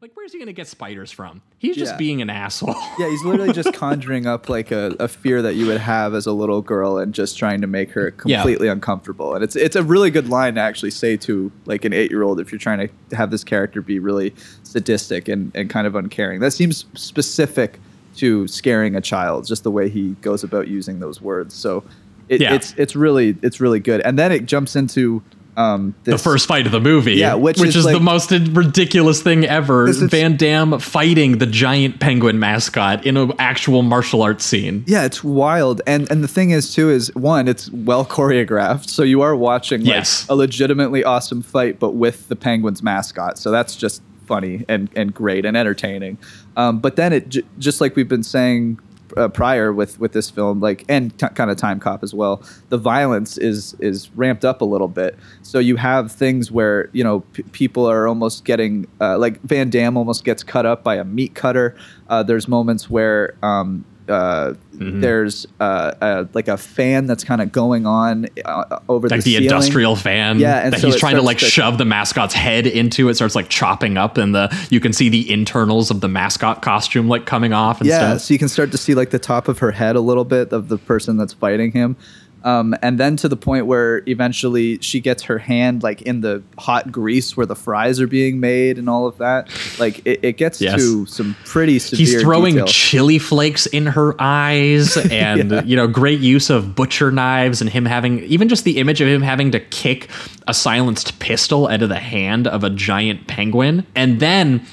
Like, where's he gonna get spiders from? He's just Yeah. being an asshole. Yeah, he's literally just conjuring up like a, a fear that you would have as a little girl and just trying to make her Yeah. completely uncomfortable. And it's it's a really good line to actually say to like an eight year old if you're trying to have this character be really sadistic and, and kind of uncaring. That seems specific to scaring a child, just the way he goes about using those words. So it, Yeah. it's it's really it's really good. And then it jumps into um the first fight of the movie. Yeah, which which is is, the most ridiculous thing ever. This Van Damme fighting the giant penguin mascot in an actual martial arts scene. Yeah, it's wild. And and the thing is too is one, it's well choreographed. So you are watching like Yes. a legitimately awesome fight, but with the Penguins mascot. So that's just funny and and great and entertaining. Um, but then it j- just like we've been saying uh, prior with with this film, like and t- kind of Timecop as well, the violence is is ramped up a little bit. So you have things where you know p- people are almost getting uh, like Van Damme almost gets cut up by a meat cutter. Uh, there's moments where um, uh, Mm-hmm. there's uh, uh, like a fan that's kind of going on uh, over Like the, the, ceiling. industrial fan Yeah, and that so he's trying to like to- shove the mascot's head into it, starts like chopping up, and the you can see the internals of the mascot costume like coming off and Yeah, stuff. so you can start to see like the top of her head a little bit of the person that's fighting him. Um, and then to the point where eventually she gets her hand like in the hot grease where the fries are being made and all of that. Like it, it gets Yes. to some pretty severe. He's throwing detail. chili flakes in her eyes and Yeah. you know great use of butcher knives and him having even just the image of him having to kick a silenced pistol out of the hand of a giant penguin and then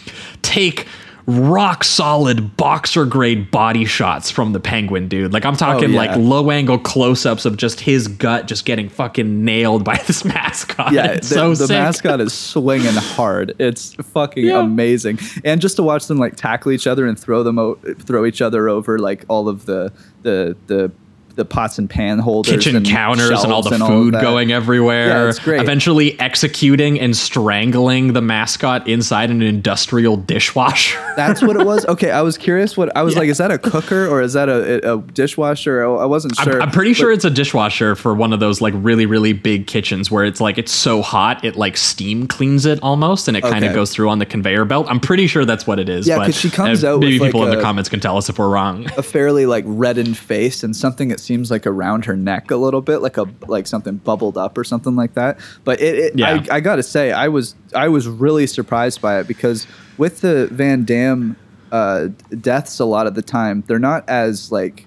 take rock solid boxer grade body shots from the penguin dude like i'm talking Oh, yeah. like low angle close-ups of just his gut just getting fucking nailed by this mascot yeah, it's the, so the sick. mascot is swinging hard. It's fucking Yeah. amazing, and just to watch them like tackle each other and throw them o- throw each other over like all of the the the the pots and pan holders, kitchen and counters and all the of food that. going everywhere. Yeah, it's great. Eventually executing and strangling the mascot inside an industrial dishwasher. That's what it was. Okay, I was curious. What I was like, is that a cooker or is that a, a dishwasher? I wasn't I'm, sure. I'm pretty but- sure it's a dishwasher for one of those like really really big kitchens where it's like it's so hot it like steam cleans it almost and it kind of goes through on the conveyor belt. I'm pretty sure that's what it is. Yeah, but 'cause she comes uh, out Maybe people like, in the comments can tell us if we're wrong. a fairly like reddened face and something that seems like around her neck a little bit, like a like something bubbled up or something like that. But it, it Yeah. I, I gotta say, I was I was really surprised by it because with the Van Damme uh, deaths, a lot of the time they're not as like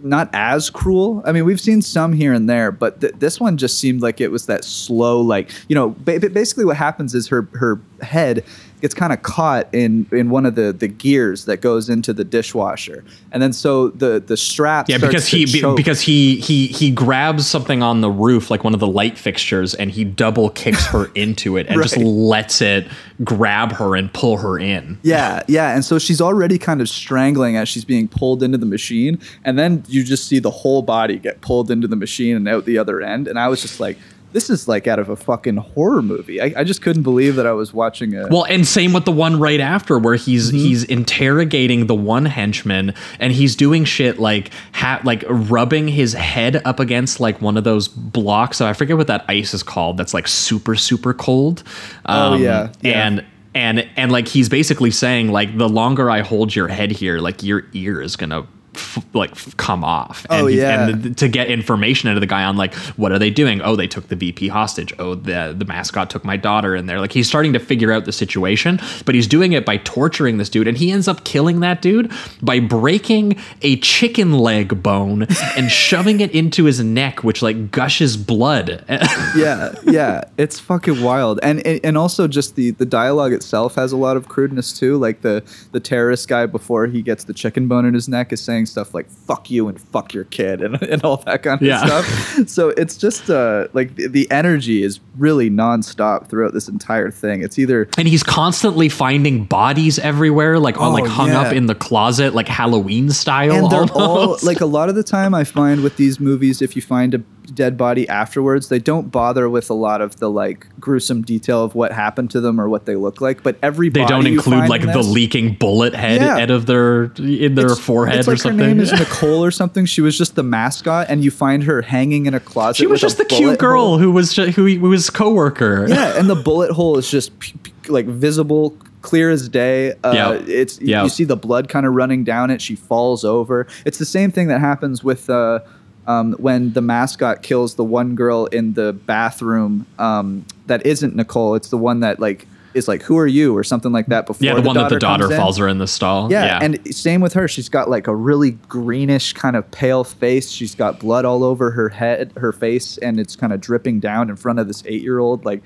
not as cruel. I mean, we've seen some here and there, but th- this one just seemed like it was that slow, like you know, ba- ba- basically what happens is her her head gets kind of caught in in one of the the gears that goes into the dishwasher, and then so the the strap. Yeah, because he be- because he he he grabs something on the roof like one of the light fixtures and he double kicks her into it and just lets it grab her and pull her in. Yeah, yeah. And so she's already kind of strangling as she's being pulled into the machine. And then you just see the whole body get pulled into the machine and out the other end. And I was just like, this is like out of a fucking horror movie. I, I just couldn't believe that I was watching a. Well, and same with the one right after where he's Mm-hmm. he's interrogating the one henchman and he's doing shit like ha- like rubbing his head up against like one of those blocks. I forget what that ice is called. That's like super super cold. Oh, Um, yeah, yeah. and. And and like he's basically saying like the longer I hold your head here, like your ear is gonna f- like f- come off. Oh, and Oh, yeah. And th- to get information out of the guy on like what are they doing? Oh, they took the VP hostage. Oh, the the mascot took my daughter in there. Like he's starting to figure out the situation, but he's doing it by torturing this dude, and he ends up killing that dude by breaking a chicken leg bone and shoving it into his neck, which like gushes blood. yeah, yeah, it's fucking wild, and and and also just the the dialogue itself has a lot of crudeness too. Like the the terrorist guy before he gets the chicken bone in his neck is saying stuff like "fuck you" and "fuck your kid" and, and all that kind of Yeah. stuff. So it's just uh like the, the energy is really nonstop throughout this entire thing. It's either and he's constantly finding bodies everywhere, like on Oh, like hung yeah. up in the closet, like Halloween style. and they're all like a lot of the time I find with these movies, if you find a dead body afterwards, they don't bother with a lot of the like gruesome detail of what happened to them or what they look like. But every they don't include like in the leaking bullet head Yeah. out of their in their It's- forehead it's or like. Her name is Nicole or something. She was just the mascot, and you find her hanging in a closet. she was just the cute girl hole. who was ju- who who was coworker. Yeah, and the bullet hole is just p- p- like visible clear as day. Uh, Yeah. It's Yeah. you see the blood kind of running down it. She falls over. It's the same thing that happens with uh, um, when the mascot kills the one girl in the bathroom. Um, that isn't Nicole. It's the one that like is like, "Who are you?" or something like that. Before Yeah, the, one that the daughter comes in. falls her in the stall. Yeah, and same with her. She's got like a really greenish kind of pale face. She's got blood all over her head, her face, and it's kind of dripping down in front of this eight-year-old. Like,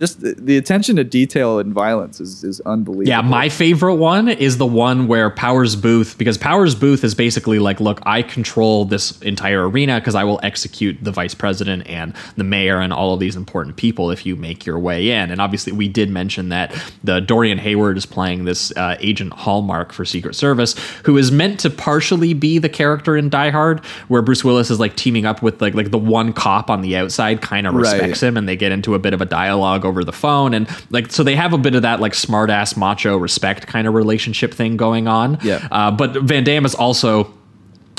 just the, the attention to detail and violence is is unbelievable. Yeah, my favorite one is the one where Powers Boothe, because Powers Boothe is basically like, look, I control this entire arena because I will execute the vice president and the mayor and all of these important people if you make your way in. And obviously, we did mention that the Dorian Harewood is playing this uh, agent Hallmark for Secret Service, who is meant to partially be the character in Die Hard, where Bruce Willis is like teaming up with like like the one cop on the outside, kind of Right. respects him, and they get into a bit of a dialogue over the phone, and like so they have a bit of that like smart ass macho respect kind of relationship thing going on. Yeah. Uh, but Van Damme is also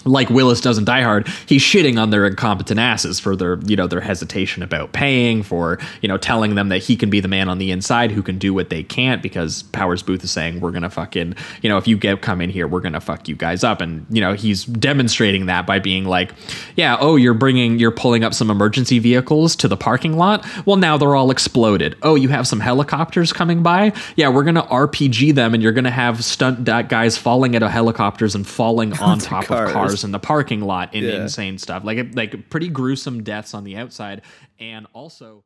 like Willis does in Die Hard, he's shitting on their incompetent asses for their, you know, their hesitation about paying, for, you know, telling them that he can be the man on the inside who can do what they can't because Powers Boothe is saying, we're going to fucking, you know, if you get come in here, we're going to fuck you guys up. And, you know, he's demonstrating that by being like, yeah, oh, you're bringing, you're pulling up some emergency vehicles to the parking lot. Well, now they're all exploded. Oh, you have some helicopters coming by? Yeah, we're going to RPG them and you're going to have stunt guys falling out of helicopters and falling on top cars. of cars in the parking lot in Yeah. insane stuff like like pretty gruesome deaths on the outside and also